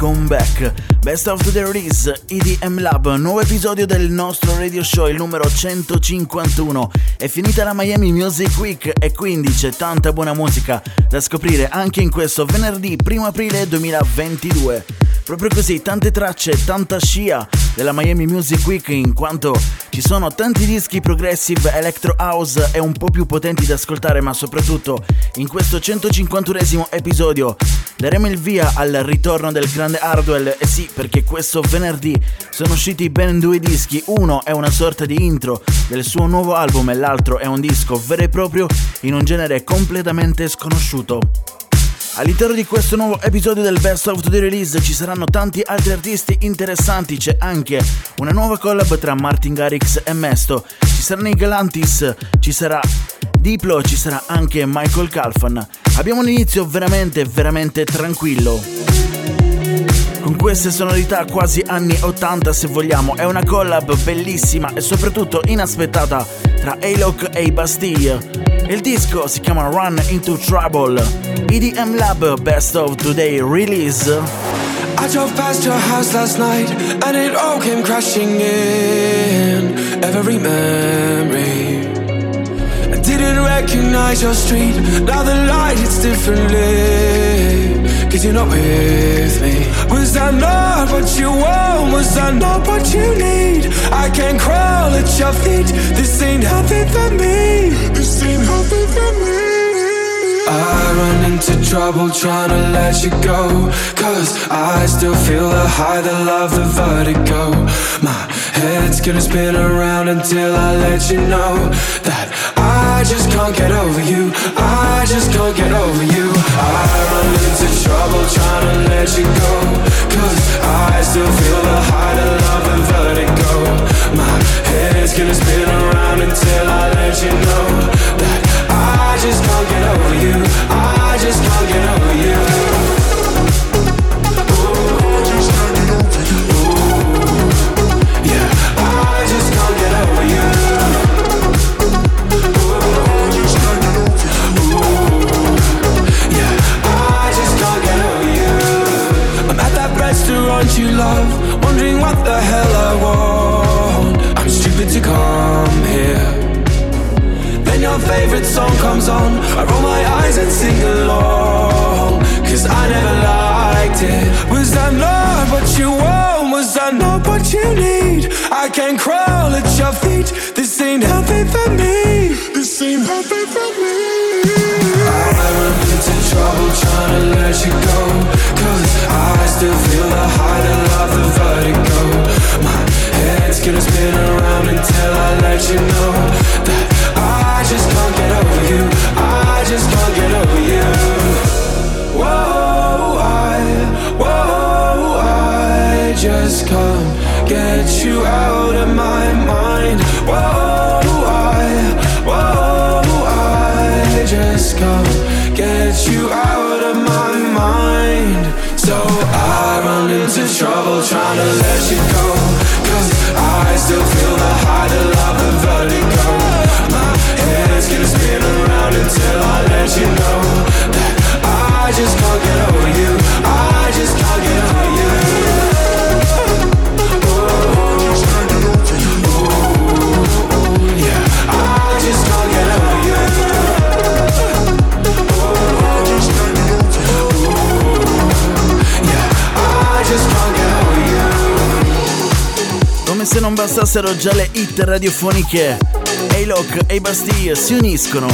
welcome back. Best of the Release, EDM Lab, nuovo episodio del nostro radio show, il numero 151. È finita la Miami Music Week e quindi c'è tanta buona musica da scoprire anche in questo venerdì 1 aprile 2022. Proprio così, tante tracce, tanta scia della Miami Music Week in quanto ci sono tanti dischi progressive electro house e un po' più potenti da ascoltare, ma soprattutto in questo 151esimo episodio daremo il via al ritorno del grande Hardwell e sì, perché questo venerdì sono usciti ben due dischi, uno è una sorta di intro del suo nuovo album e l'altro è un disco vero e proprio in un genere completamente sconosciuto. All'interno di questo nuovo episodio del Best of the Release ci saranno tanti altri artisti interessanti, c'è anche una nuova collab tra Martin Garrix e Mesto, ci saranno i Galantis, ci sarà Diplo, ci sarà anche Michael Calfan. Abbiamo un inizio veramente, veramente tranquillo. Con queste sonorità quasi anni 80 se vogliamo, è una collab bellissima e soprattutto inaspettata tra A-Lock e i Bastille. Il disco si chiama Run Into Trouble. EDM Lab Best of Today Release. I drove past your house last night and it all came crashing in. Every memory. I didn't recognize your street. Now the light hits differently. Cause you're not with me. Was I not what you want? Was I not what you need? I can crawl at your feet. This ain't healthy for me. This ain't healthy for me. I run into trouble trying to let you go. Cause I still feel the high, the love, the vertigo. My head's gonna spin around until I let you know that I just can't get over you. I just can't get over you. I run into trouble trying to let you go. Cause I still feel the high, the love, the vertigo. My head's gonna spin around until I let you know that I just can't get over you. I just can't get over you. You love, wondering what the hell I want. I'm stupid to come here. Then your favorite song comes on. I roll my eyes and sing along. Cause I never liked it. Was I not what you want? Was I not what you need? I can crawl at your feet. This ain't healthy for me. This ain't healthy for me. I run into trouble trying to let you go. Cause I still gonna spin around until I let you know non bastassero già le hit radiofoniche, A-Lock e i Bastille si uniscono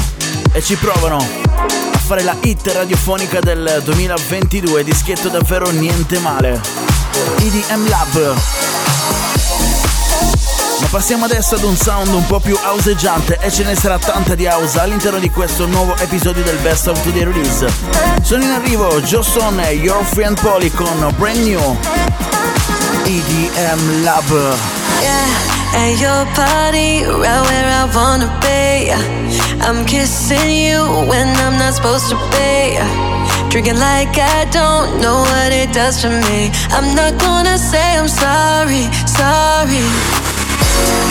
e ci provano a fare la hit radiofonica del 2022, dischetto davvero niente male. EDM Lab. Ma Passiamo adesso ad un sound un po' più houseggiante e ce ne sarà tanta di house all'interno di questo nuovo episodio del Best of Today Release. Sono in arrivo Joe Son e Your Friend Polly con Brand New EDM Lab. At your party, right where I wanna be. I'm kissing you when I'm not supposed to be. Drinking like I don't know what it does to me. I'm not gonna say I'm sorry, sorry.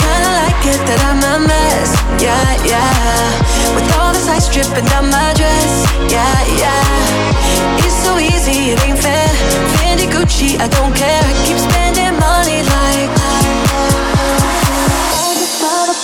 Kinda like it that I'm a mess, yeah, yeah. With all this ice dripping down my dress, yeah, yeah. It's so easy, it ain't fair. Fendi Gucci, I don't care. I keep spending money like.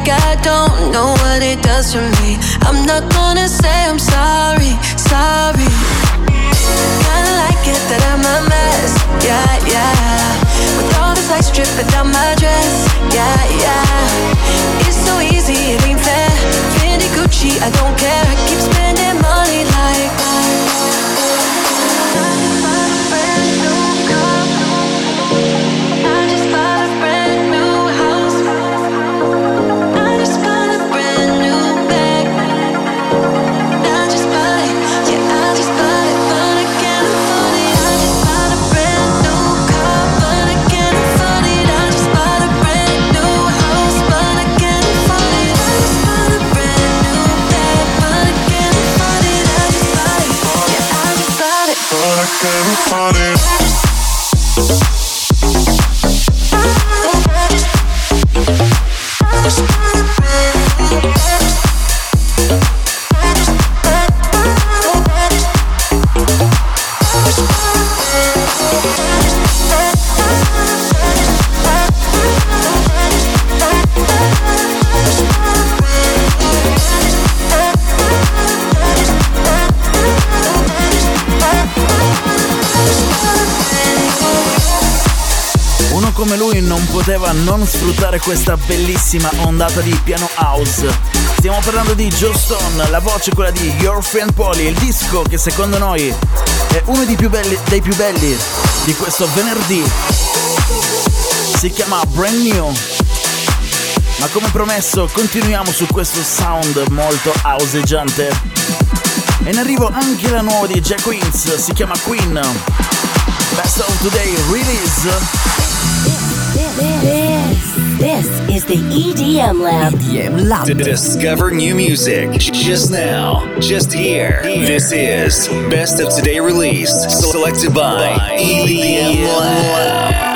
like I don't know what it does to me. I'm not gonna say I'm sorry, sorry. Kinda like it that I'm a mess, yeah, yeah. With all this ice dripping down my dress, yeah, yeah. It's so easy, it ain't fair. Fendi Gucci, I don't care. Non sfruttare questa bellissima ondata di piano house. Stiamo parlando di Joe Stone, la voce quella di Your Friend Polly, il disco che secondo noi è uno dei più belli, dei più belli di questo venerdì. Si chiama Brand New. Ma come promesso continuiamo su questo sound molto houseggiante. E in arrivo anche la nuova di Jack Queens, si chiama Queen. Best of Today Release. This, this is the EDM Lab. EDM Lab. To discover new music just now, just here. This is Best of Today released, selected by EDM Lab.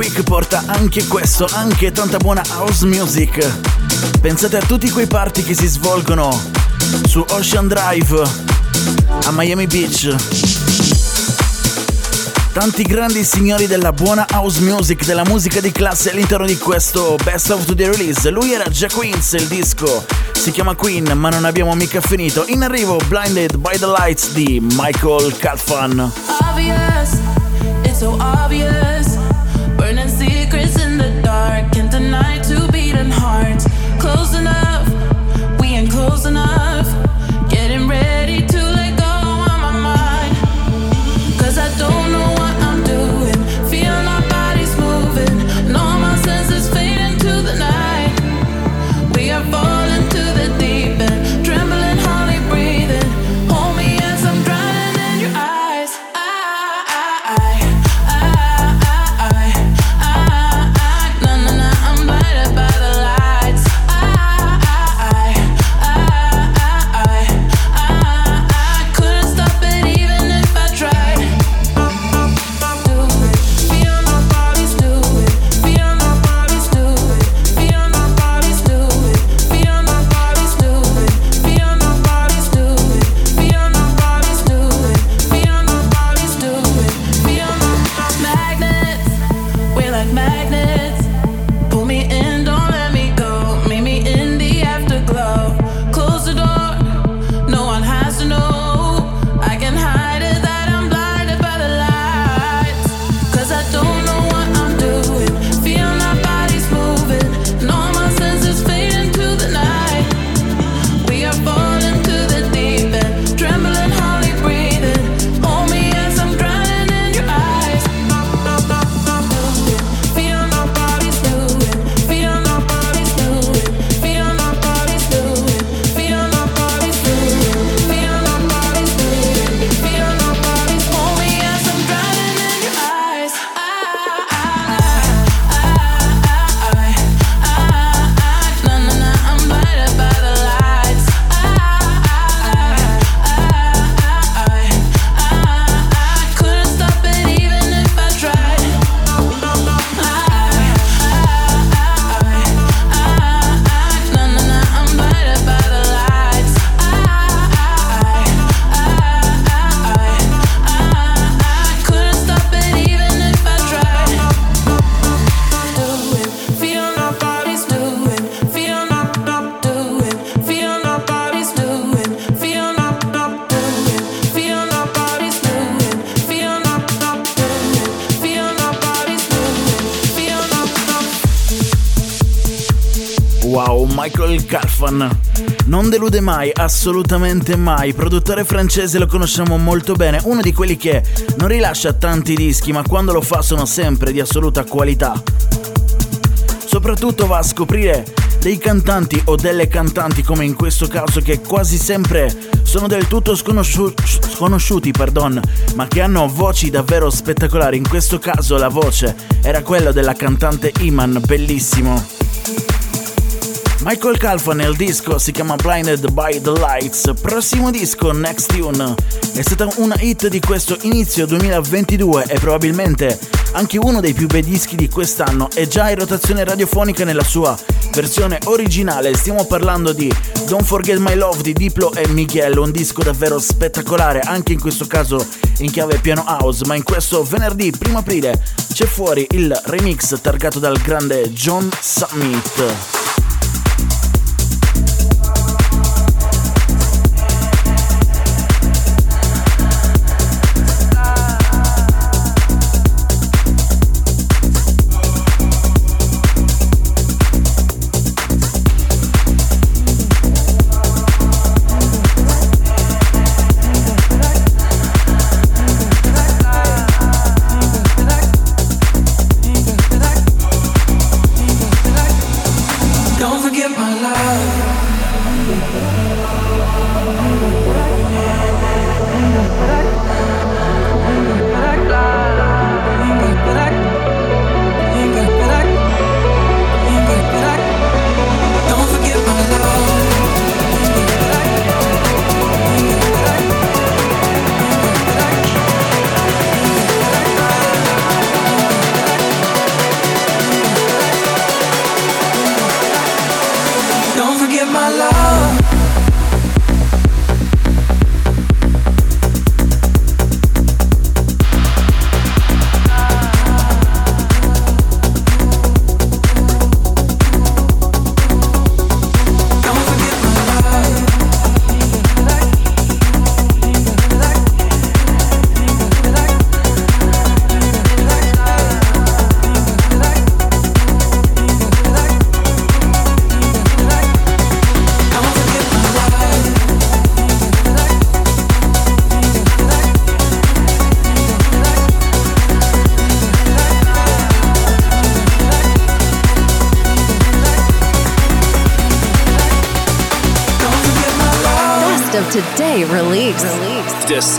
Week porta anche questo, anche tanta buona house music. Pensate a tutti quei party che si svolgono su Ocean Drive a Miami Beach. Tanti grandi signori della buona house music, della musica di classe all'interno di questo Best of the Release. Lui era Jack Queens, il disco si chiama Queen, ma non abbiamo mica finito. In arrivo Blinded by the Lights di Michael Calfan. Obvious, it's so obvious. dark and the night to beating hearts. Close enough, we ain't close enough. Delude mai, assolutamente mai. Produttore francese lo conosciamo molto bene, uno di quelli che non rilascia tanti dischi, ma quando lo fa sono sempre di assoluta qualità. Soprattutto va a scoprire dei cantanti o delle cantanti, come in questo caso, che quasi sempre sono del tutto sconosciu- sconosciuti, pardon, ma che hanno voci davvero spettacolari. In questo caso la voce era quella della cantante Iman, bellissimo. Michael Calfa nel disco si chiama Blinded by the Lights. Prossimo disco, Next Tune, è stata una hit di questo inizio 2022 e probabilmente anche uno dei più bei dischi di quest'anno. È già in rotazione radiofonica nella sua versione originale. Stiamo parlando di Don't Forget My Love di Diplo e Miguel, un disco davvero spettacolare, anche in questo caso in chiave piano house. Ma in questo venerdì 1 aprile c'è fuori il remix targato dal grande John Summit.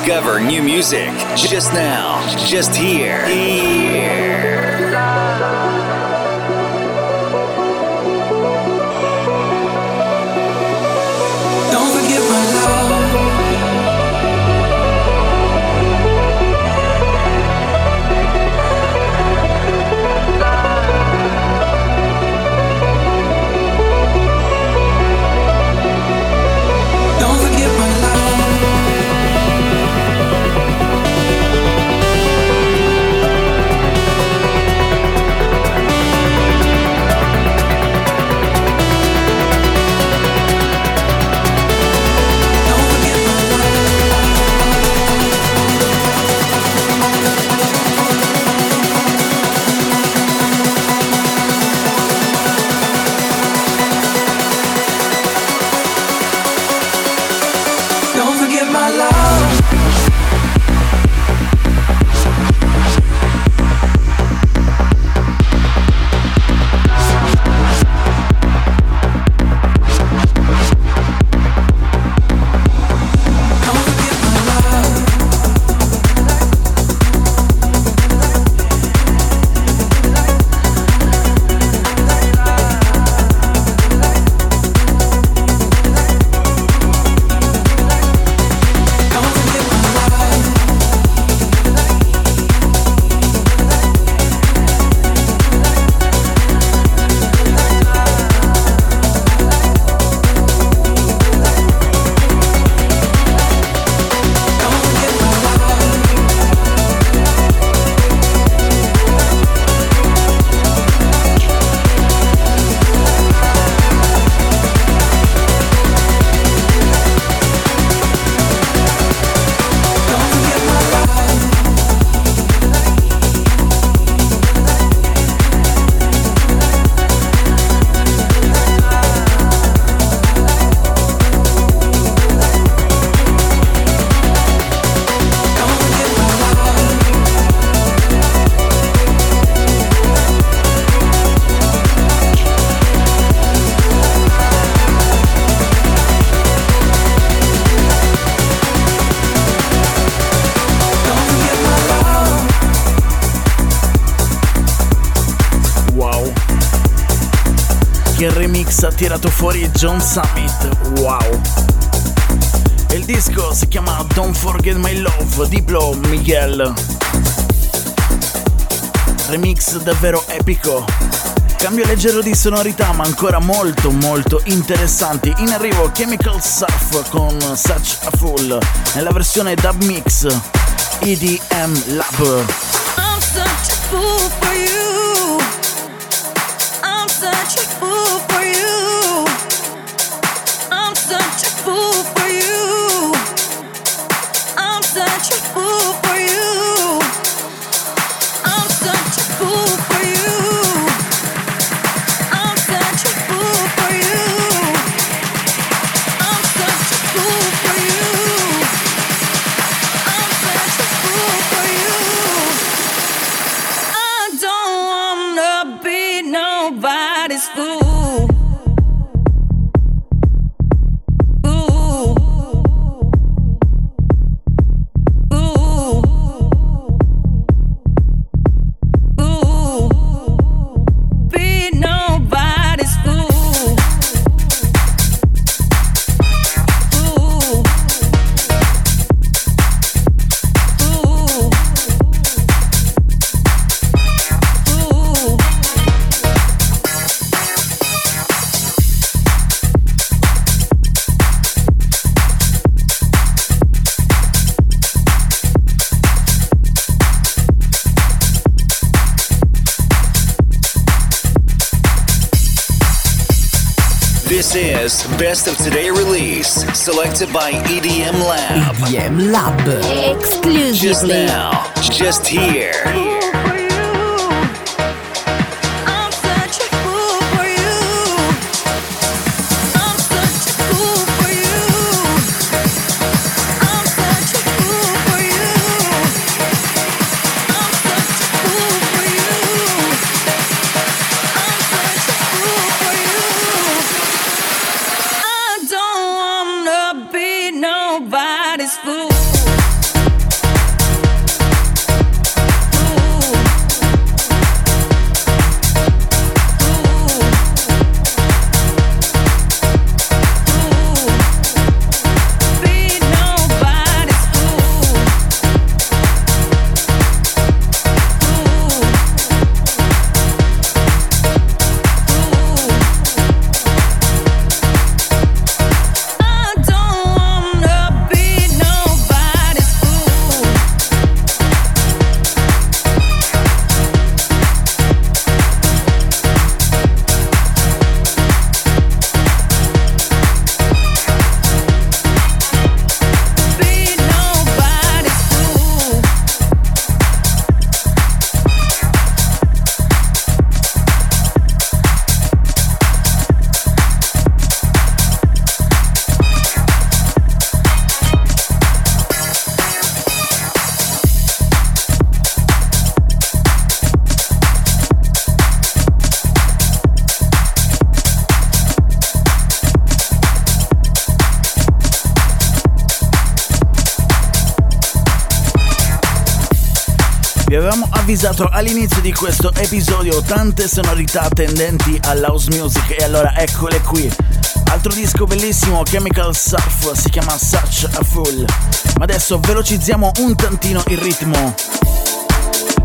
Discover new music just now, just here. Che remix ha tirato fuori John Summit. Wow. Il disco si chiama Don't Forget My Love, Diplo Miguel. Remix davvero epico. Cambio leggero di sonorità ma ancora molto molto interessanti. In arrivo Chemical Surf con Such a Fool nella versione dub mix EDM Lab. I'm such a fool for you. Such a fool for you. This Best of Today release, selected by EDM Lab. EDM Lab. Exclusively. Just now, just here. Avvisato all'inizio di questo episodio tante sonorità tendenti all'house music e allora eccole qui. Altro disco bellissimo, Chemical Surf, si chiama Such a Fool. Ma adesso velocizziamo un tantino il ritmo.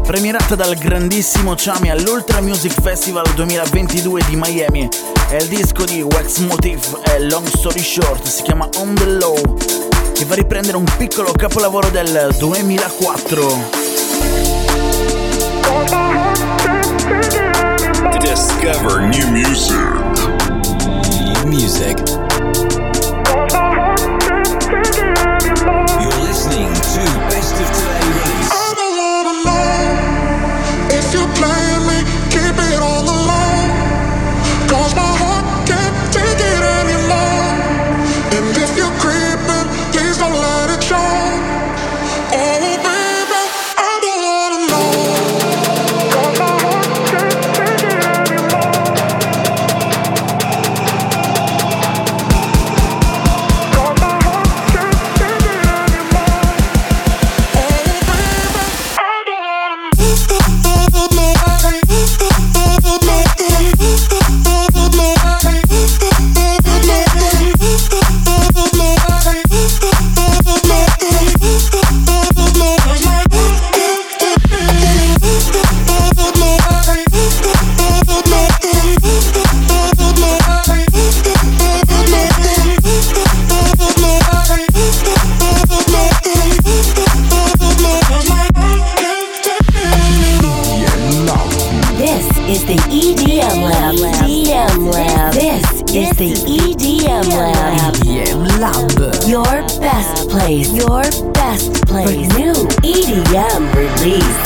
Premierata dal grandissimo Chami all'Ultra Music Festival 2022 di Miami. È il disco di Wax Motif e Long Story Short, si chiama On the Low, che va a riprendere un piccolo capolavoro del 2004. Discover new music. New music. You're listening to Best of Today place. Your best place. For new EDM release.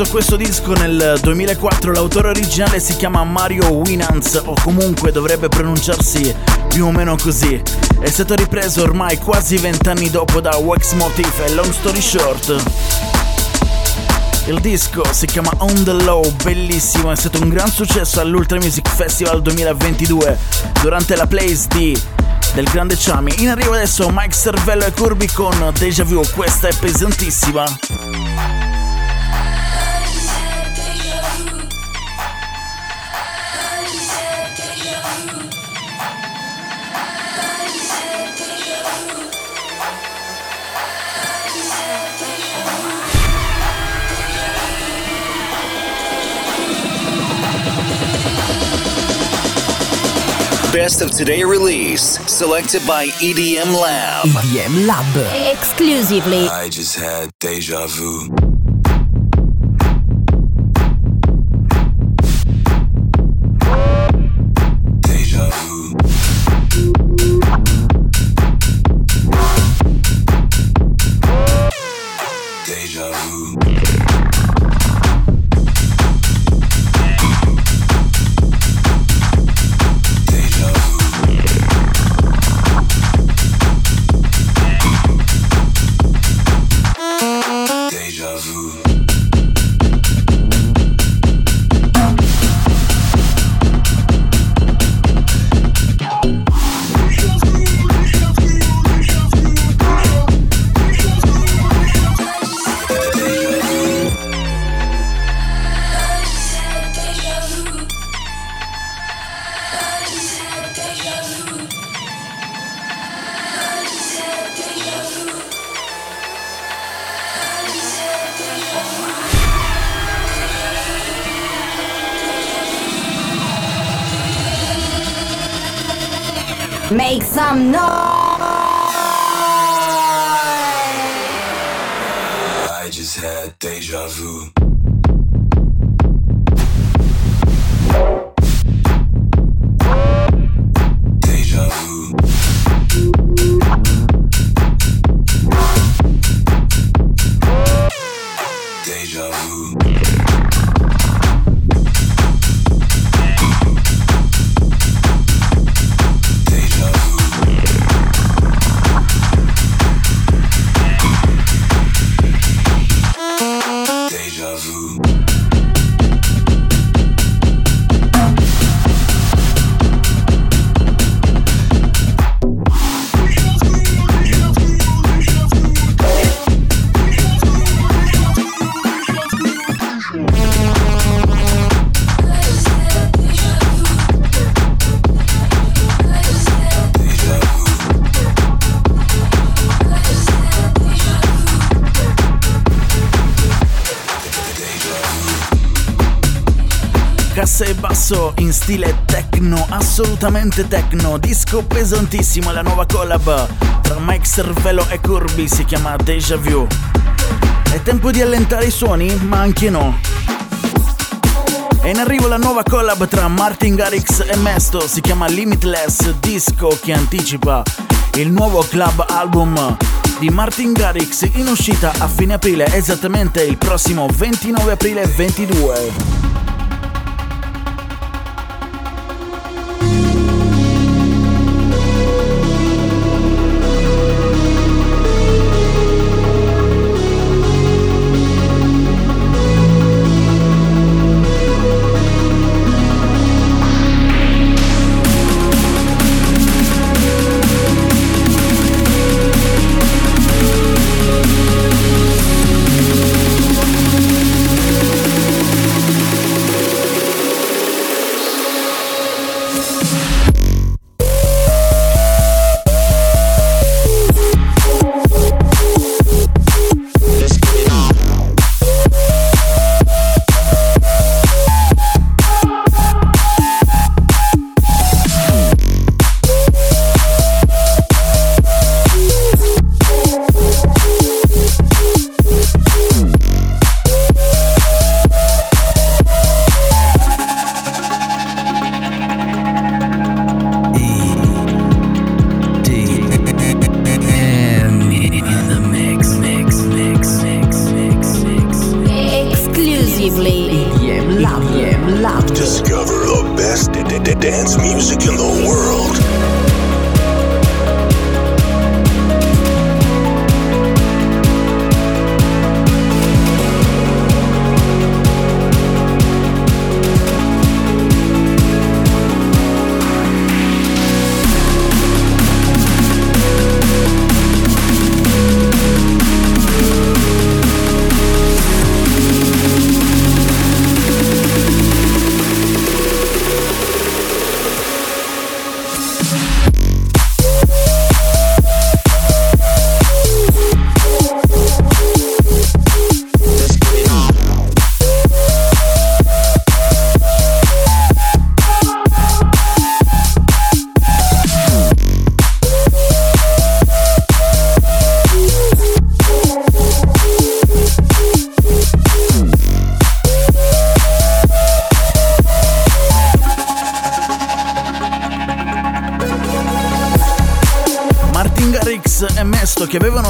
Successo questo disco nel 2004, l'autore originale si chiama Mario Winans o comunque dovrebbe pronunciarsi più o meno così. È stato ripreso ormai quasi vent'anni dopo da Wax Motif e Long Story Short. Il disco si chiama On The Low, bellissimo, è stato un gran successo all'Ultra Music Festival 2022 durante la playlist di del grande Chami. In arrivo adesso Mike Cervello e Curbi con Deja Vu, questa è pesantissima. Best of today release, selected by EDM Lab. EDM Lab. Exclusively. I just had deja vu. I just had deja vu. Stile techno, assolutamente techno, disco pesantissimo, la nuova collab tra Mike Cervello e Kirby si chiama Deja Vu. È tempo di allentare i suoni, ma anche no. È in arrivo la nuova collab tra Martin Garrix e Mesto, si chiama Limitless Disco che anticipa il nuovo club album di Martin Garrix in uscita a fine aprile, esattamente il prossimo 29 aprile 22.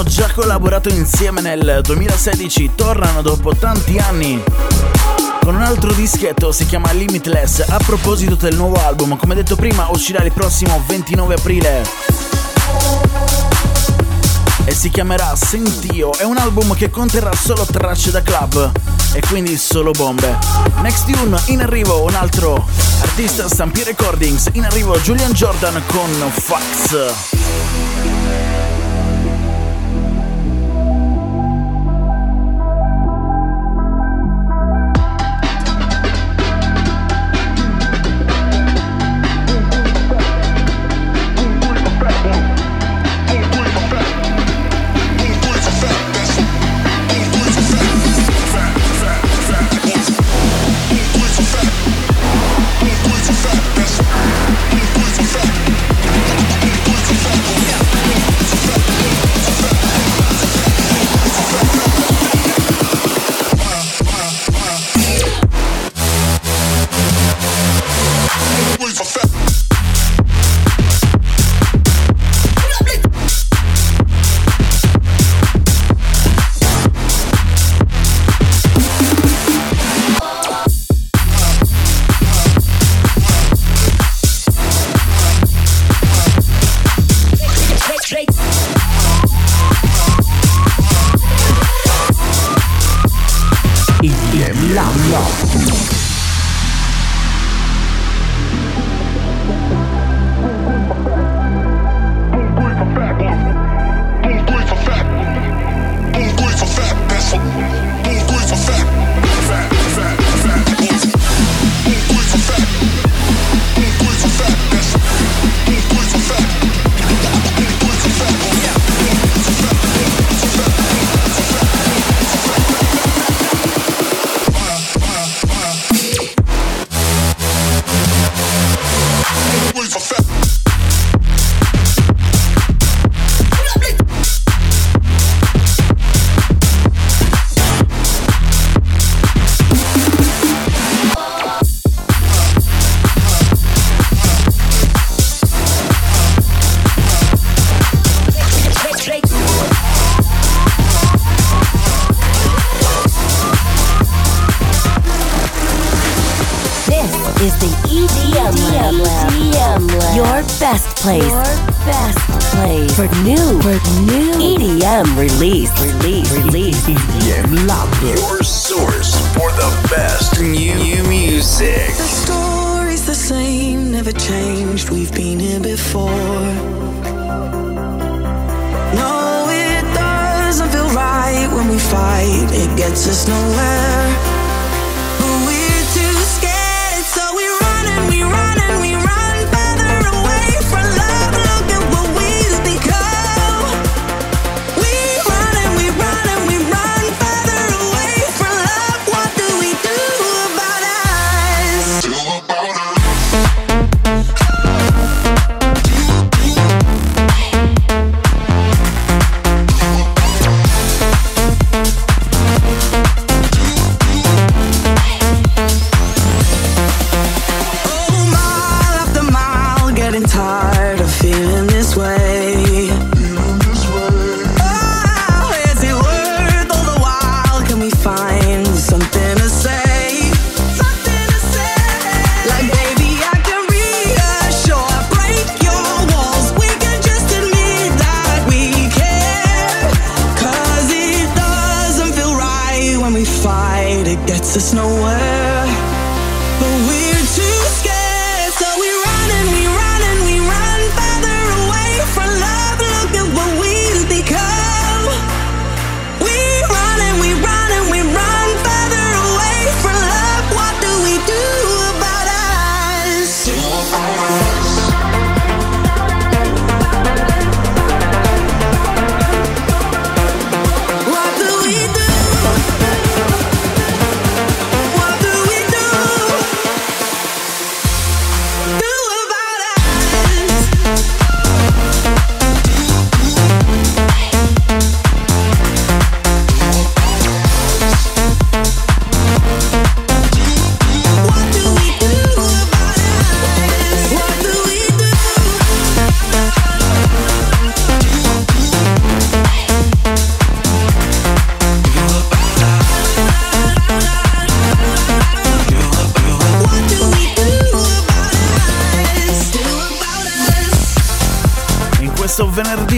Avevano già collaborato insieme nel 2016 tornano dopo tanti anni con un altro dischetto, si chiama Limitless. A proposito del nuovo album, come detto prima, uscirà il prossimo 29 aprile. E si chiamerà Sentio, è un album che conterrà solo tracce da club e quindi solo bombe. Next tune, in arrivo un altro artista Stampy Recordings, in arrivo Julian Jordan con Fax.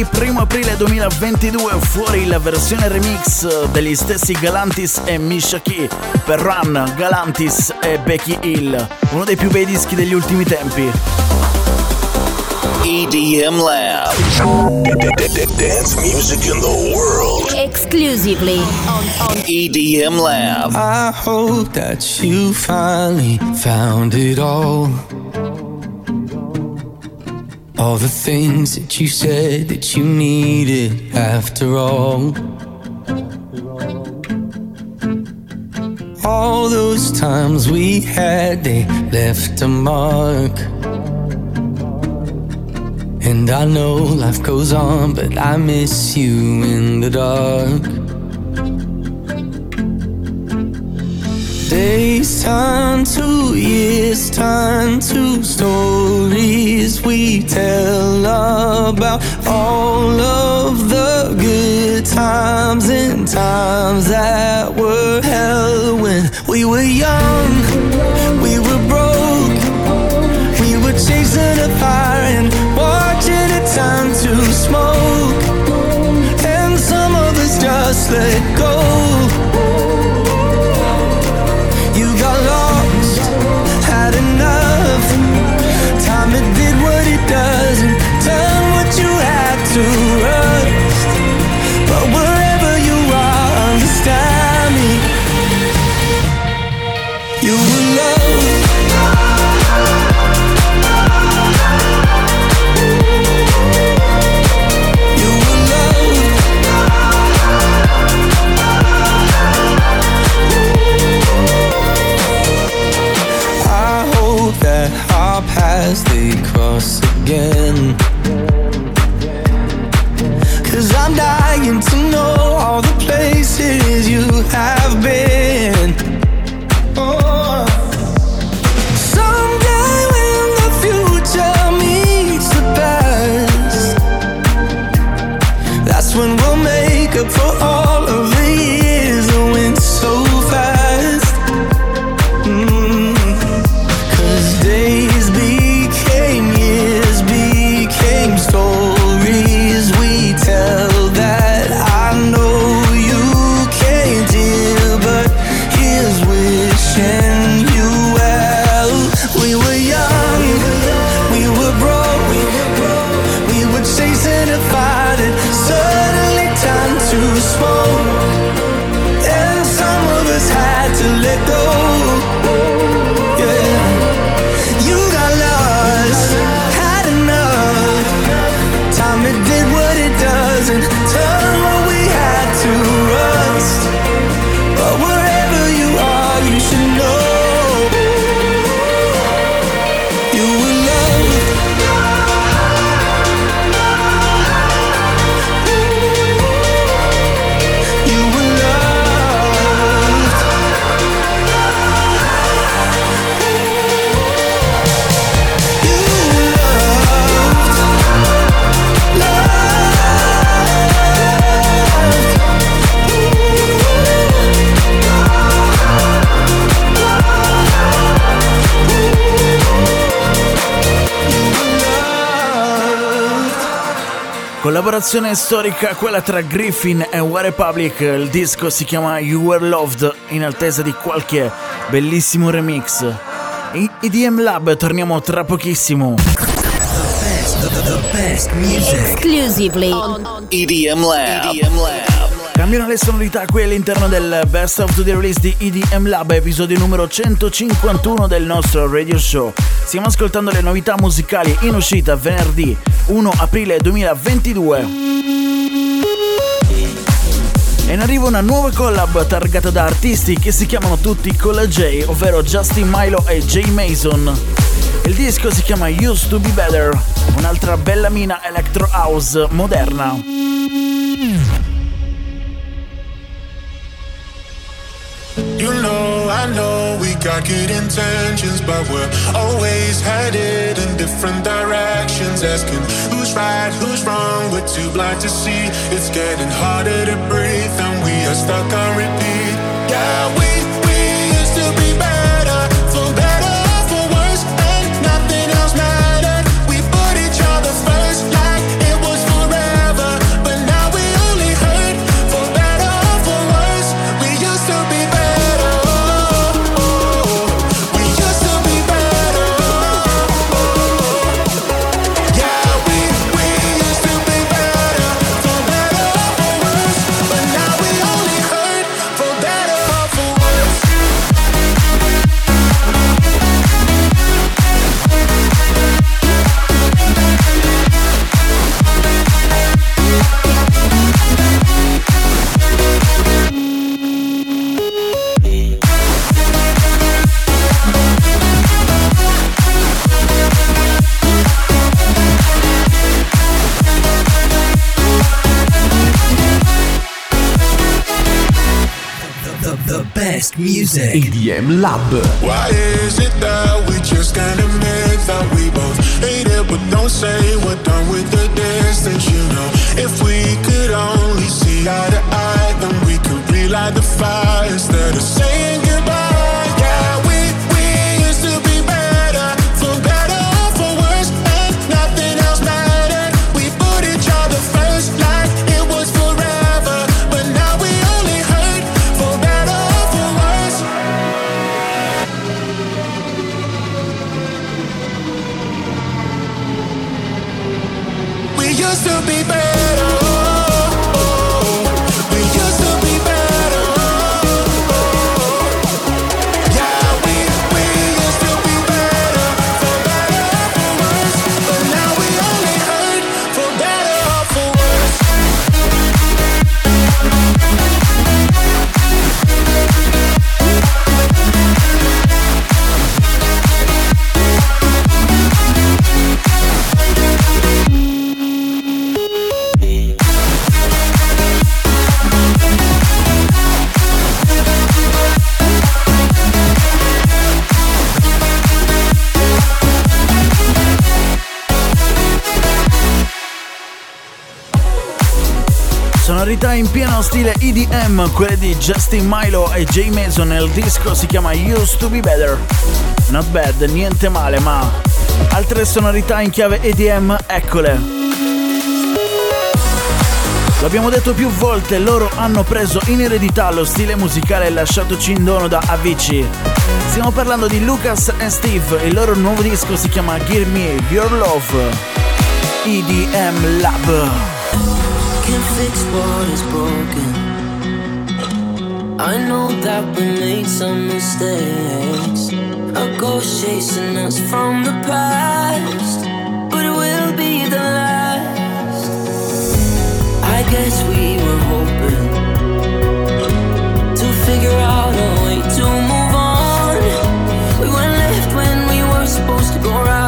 Venerdì 1 aprile 2022 fuori la versione remix degli stessi Galantis e Misha Key per Run, Galantis e Becky Hill, uno dei più bei dischi degli ultimi tempi. EDM Lab. Dance music in the world. Exclusively on, on EDM Lab. I hope that you finally found it all. All the things that you said that you needed after all. All those times we had, they left a mark. And I know life goes on, but I miss you in the dark. Days turn to years, turn to stories we tell about. All of the good times and times that were hell when we were young, we were broke, we were chasing a fire and watching it turn to smoke, and some of us just let go. To rust. Collaborazione storica quella tra Griffin e One Republic, il disco si chiama You Were Loved in attesa di qualche bellissimo remix. In EDM Lab torniamo tra pochissimo. exclusively on, on EDM Lab. EDM Lab. Cambiano le sonorità qui all'interno del Best of the Release di EDM Lab, episodio numero 151 del nostro radio show. Stiamo ascoltando le novità musicali in uscita venerdì 1 aprile 2022. E in arrivo una nuova collab targata da artisti che si chiamano tutti Cola J, ovvero Justin Milo e Jay Mason. Il disco si chiama Used to Be Better, un'altra bella mina electro house moderna. I know we got good intentions, but we're always headed in different directions. Asking who's right, who's wrong, we're too blind to see. It's getting harder to breathe, and we are stuck on repeat. Yeah, we Lab. Why is it that we just can't admit that we both hate it, but don't say we're done with the distance? You know, if we could only see eye to eye, then we could relight the fire instead of saying Pieno stile EDM, quelle di Justin Milo e Jay Mason nel disco si chiama Used to be Better. Not bad, niente male, ma altre sonorità in chiave EDM, eccole. L'abbiamo detto più volte, loro hanno preso in eredità lo stile musicale lasciatoci in dono da Avicii. Stiamo parlando di Lucas e Steve, il loro nuovo disco si chiama Give Me Your Love. EDM Lab. Fix what is broken. I know that we made some mistakes. A ghost chasing us from the past, but it will be the last. I guess we were hoping to figure out a way to move on. We went left when we were supposed to go right.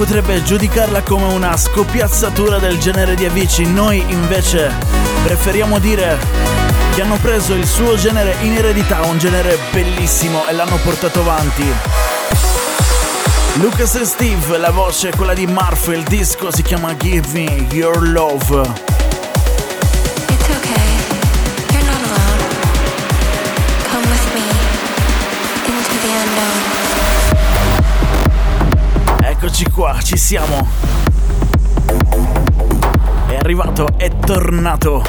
Potrebbe giudicarla come una scoppiazzatura del genere di Avicii, noi invece preferiamo dire che hanno preso il suo genere in eredità, un genere bellissimo e l'hanno portato avanti. Lucas e Steve, la voce è quella di Murphy, il disco si chiama Give Me Your Love. Eccoci qua, ci siamo. È arrivato, è tornato.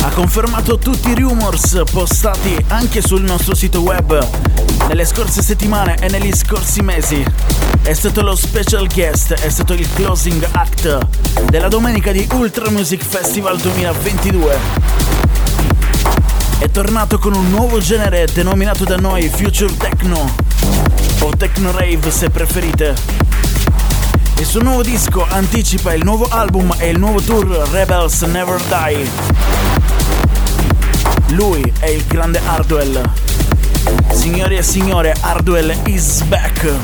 Ha confermato tutti i rumors postati anche sul nostro sito web nelle scorse settimane e negli scorsi mesi. È stato lo special guest, è stato il closing act della domenica di Ultra Music Festival 2022 è tornato con un nuovo genere denominato da noi Future Techno o Techno Rave se preferite. Il suo nuovo disco anticipa il nuovo album e il nuovo tour Rebels Never Die. Lui è il grande Hardwell. Signori e signore, Hardwell is back.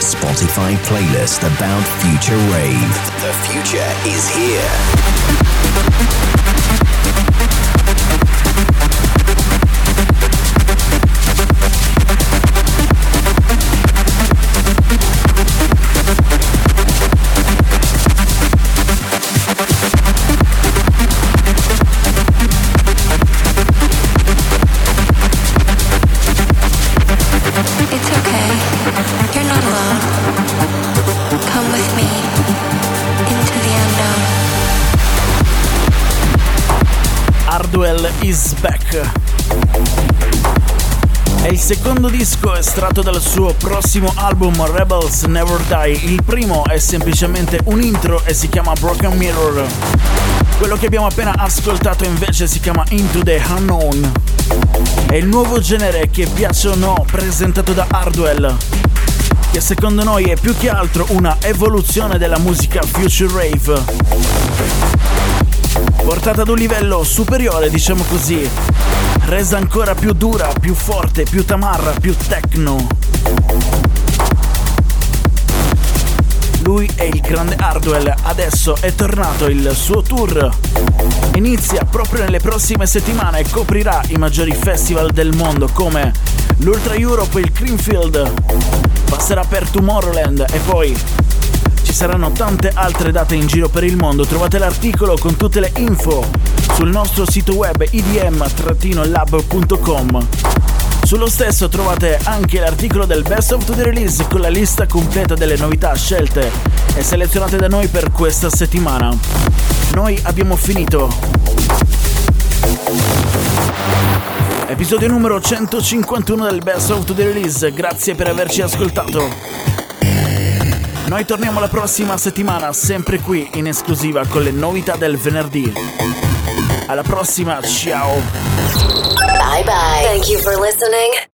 Spotify playlist about Future Rave. The future is here. Back. È il secondo disco estratto dal suo prossimo album Rebels Never Die. Il primo è semplicemente un intro e si chiama Broken Mirror. Quello che abbiamo appena ascoltato invece si chiama Into the Unknown. È il nuovo genere che piace o no presentato da Hardwell, che secondo noi è più che altro una evoluzione della musica Future Rave. Portata ad un livello superiore, diciamo così, resa ancora più dura, più forte, più tamarra, più techno. Lui è il grande Hardwell, adesso è tornato il suo tour. Inizia proprio nelle prossime settimane e coprirà i maggiori festival del mondo come l'Ultra Europe il Creamfield. Passerà per Tomorrowland e poi ci saranno tante altre date in giro per il mondo. Trovate l'articolo con tutte le info sul nostro sito web idm-lab.com. Sullo stesso trovate anche l'articolo del Best of the Release con la lista completa delle novità scelte e selezionate da noi per questa settimana. Noi abbiamo finito. Episodio numero 151 del Best of the Release, grazie per averci ascoltato. Noi torniamo la prossima settimana, sempre qui in esclusiva con le novità del venerdì. Alla prossima, ciao! Bye bye. Thank you for listening.